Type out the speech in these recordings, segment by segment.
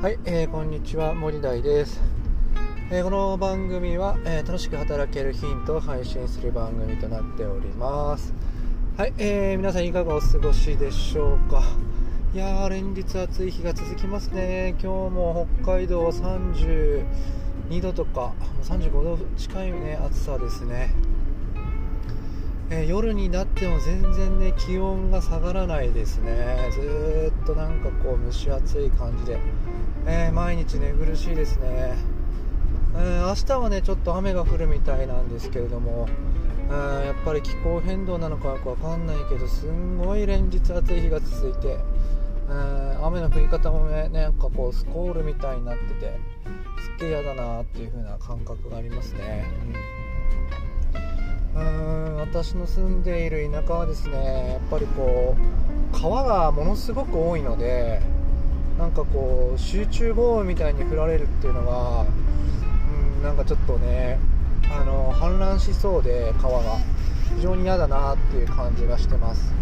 はい、えー、こんにちは森大です、えー、この番組は、えー、楽しく働けるヒントを配信する番組となっております。はい、えー、皆さんいかがお過ごしでしょうか？いやー連日暑い日が続きますね。今日も北海道は32度とか35度近いね暑さですね。えー、夜になっても全然ね気温が下がらないですね。ずっとなんかこう蒸し暑い感じで、えー、毎日寝苦しいですね、えー、明日はねちょっと雨が降るみたいなんですけれども、えやっぱり気候変動なのかよくわかんないけどすんごい連日暑い日が続いて、え雨の降り方もねなんかこうスコールみたいになっててすっげえ嫌だなっていう風な感覚がありますね、うん。うん私の住んでいる田舎はですねやっぱりこう川がものすごく多いのでなんかこう集中豪雨みたいに降られるっていうのが、うん、なんかちょっとねあの氾濫しそうで川が。非常に嫌だなっていう感じがしてます。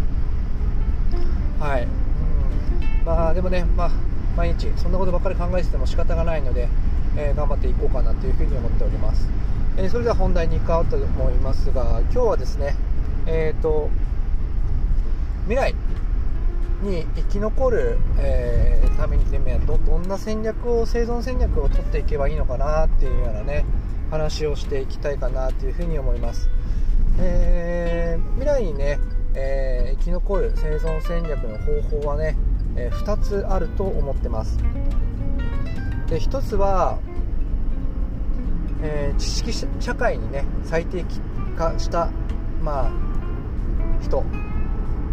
はい、うん、まあでもね、まあ、毎日そんなことばっかり考えてても仕方がないので、えー、頑張っていこうかなというふうに思っております。えー、それでは本題に行こうと思いますが今日はですねえっ、ー、と未来に生き残る、えー、ためにねどどんな戦略を生存戦略を取っていけばいいのかなっていうようなね話をしていきたいかなというふうに思います、えー、未来にね、えー、生き残る生存戦略の方法はね、え2つあると思ってます。で1つはえー、知識社会にね最適化した、まあ、人。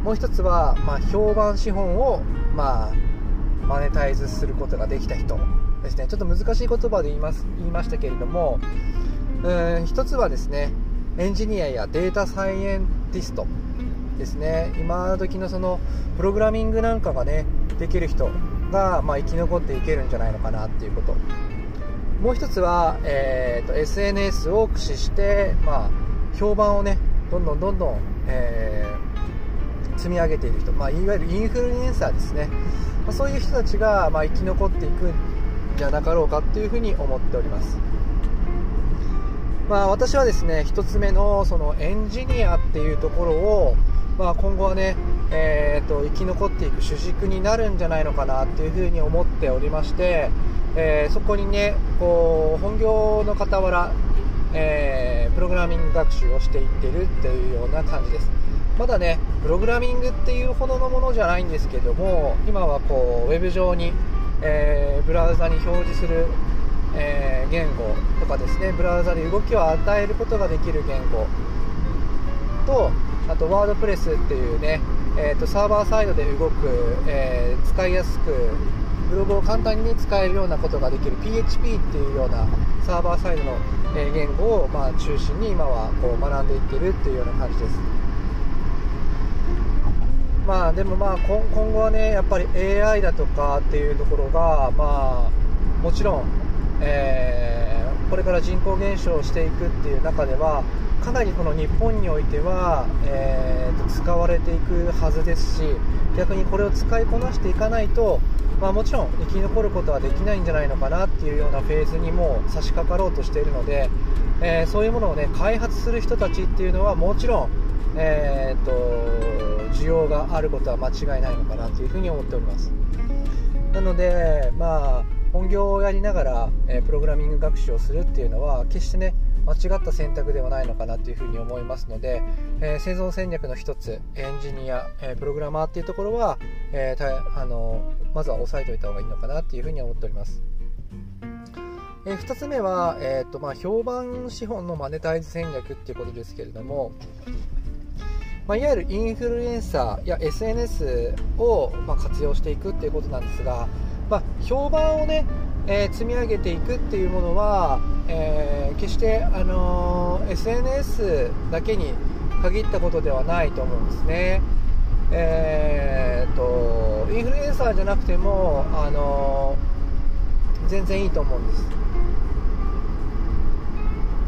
もう一つは、まあ、評判資本を、まあ、マネタイズすることができた人ですね。ちょっと難しい言葉で言います言いましたけれどもうん一つはですねエンジニアやデータサイエンティストですね。今時のそのプログラミングなんかがねできる人が、まあ、生き残っていけるんじゃないのかなっていうこと。もう一つは、えーと、SNS を駆使して、まあ、評判をねどんどんどんどん、えー、積み上げている人、まあ、いわゆるインフルエンサーですね、まあ、そういう人たちが、まあ、生き残っていくんじゃなかろうかというふうに思っております。まあ、私はですね1つ目のそのエンジニアっていうところを、まあ、今後はね、えーと生き残っていく主軸になるんじゃないのかなっていうふうに思っておりまして、えー、そこにねこう本業の傍ら、えー、プログラミング学習をしていってるっていうような感じです。まだねプログラミングっていうほどのものじゃないんですけども今はこうウェブ上に、えー、ブラウザに表示する、え言語とかですねブラウザで動きを与えることができる言語とあとワードプレスっていうね、えーと、サーバーサイドで動く、え使いやすくブログを簡単に使えるようなことができる PHP っていうようなサーバーサイドのえ言語をまあ中心に今はこう学んでいってるっていうような感じです。まあでもまあ今後はねやっぱり AI だとかっていうところがまあもちろん、えー、これから人口減少していくっていう中ではかなりこの日本においては、えー、と使われていくはずですし逆にこれを使いこなしていかないとまあ、もちろん生き残ることはできないんじゃないのかなっていうようなフェーズにも差し掛かろうとしているので、えー、そういうものを、ね、開発する人たちっていうのはもちろん、えーと、需要があることは間違いないのかなというふうに思っております。なので、まあ、本業をやりながら、えー、プログラミング学習をするっていうのは決してね間違った選択ではないのかなというふうに思いますので、えー、生存戦略の一つエンジニア、えー、プログラマーっていうところは、えー、あのまずは押さえておいた方がいいのかなっていうふうに思っております。えー、2つ目は、えーとまあ、評判資本のマネタイズ戦略っていうことですけれども、まあ、いわゆるインフルエンサーや SNS を、まあ、活用していくっていうことなんですが、まあ、評判をね、えー、積み上げていくっていうものは、えー、決して、あのー、SNS だけに限ったことではないと思うんですね。えーと、インフルエンサーじゃなくても、あの全然いいと思うんです。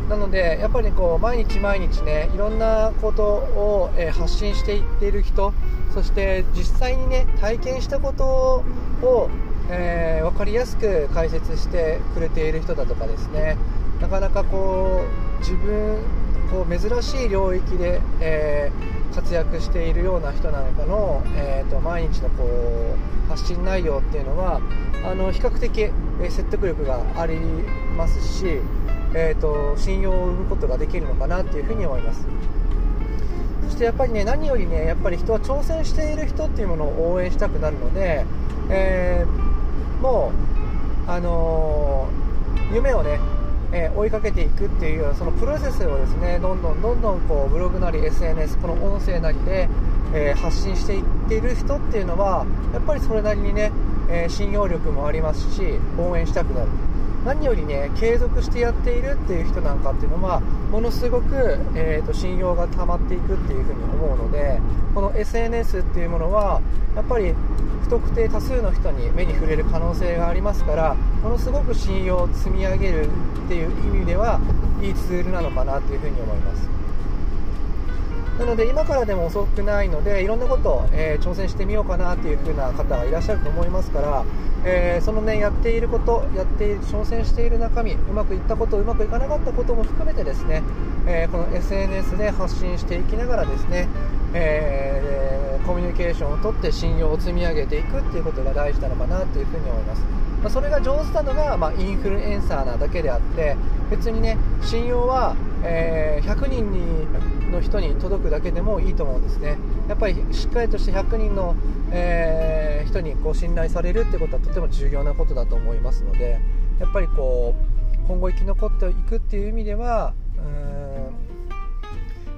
なので、やっぱりこう毎日毎日ね、いろんなことを、え発信していっている人、そして実際にね、体験したことをえー、分かりやすく解説してくれている人だとかですね。なかなかこう自分こう珍しい領域で、えー、活躍しているような人なんかの、えーと、毎日のこう発信内容っていうのはあの比較的、えー、説得力がありますし、えーと、信用を生むことができるのかなっていうふうに思います。そしてやっぱりね何よりねやっぱり人は挑戦している人っていうものを応援したくなるので、えー、もうあのー、夢をねえー、追いかけていくっていうそのプロセスをですねどんどんどんどんこうブログなり SNS この音声なりで、えー、発信していっている人っていうのはやっぱりそれなりにね、え、信用力もありますし応援したくなる。何よりね継続してやっているっていう人なんかっていうのはものすごく、えーと、信用が溜まっていくっていうふうに思うのでこの SNS っていうものはやっぱり不特定多数の人に目に触れる可能性がありますからものすごく信用を積み上げるっていう意味ではいいツールなのかなっていうふうに思います。なので今からでも遅くないのでいろんなことを、えー、挑戦してみようかなという風な方がいらっしゃると思いますからえー、そのねやっていることやって挑戦している中身うまくいったことうまくいかなかったことも含めてですね、えー、この SNS で発信していきながらですね、えー、コミュニケーションをとって信用を積み上げていくっていうことが大事なのかなというふうに思います、まあ、それが上手なのが、まあ、インフルエンサーなだけであって別にね信用は、えー、100人にの人に届くだけでもいいと思うんですねやっぱりしっかりとして100人の、えー、人にこう信頼されるってことはとても重要なことだと思いますのでやっぱりこう今後生き残っていくっていう意味ではうん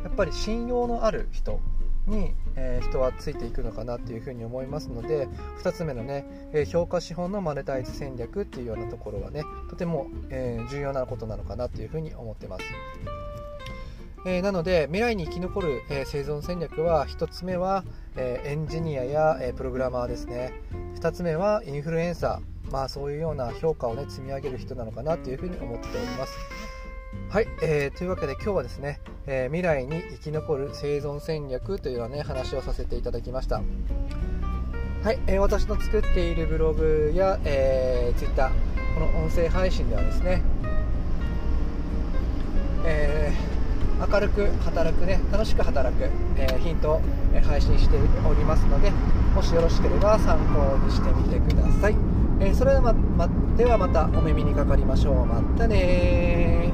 やっぱり信用のある人に、えー、人はついていくのかなっていうふうに思いますので2つ目のね、え、評価資本のマネタイズ戦略っていうようなところはねとても、えー、重要なことなのかなというふうに思ってます。えー、なので未来に生き残る、えー、生存戦略は1つ目は、えー、エンジニアや、えプログラマーですね。2つ目はインフルエンサー。まあそういうような評価をね積み上げる人なのかなというふうに思っております。はい、えー、というわけで今日はですね、え未来に生き残る生存戦略というようなね話をさせていただきました。はい、え私の作っているブログや、えー、Twitter この音声配信ではですね、えー明るく働くね楽しく働く、えー、ヒントを、配信しておりますのでもしよろしければ参考にしてみてください、えー、それではまではまたお耳にかかりましょう。またね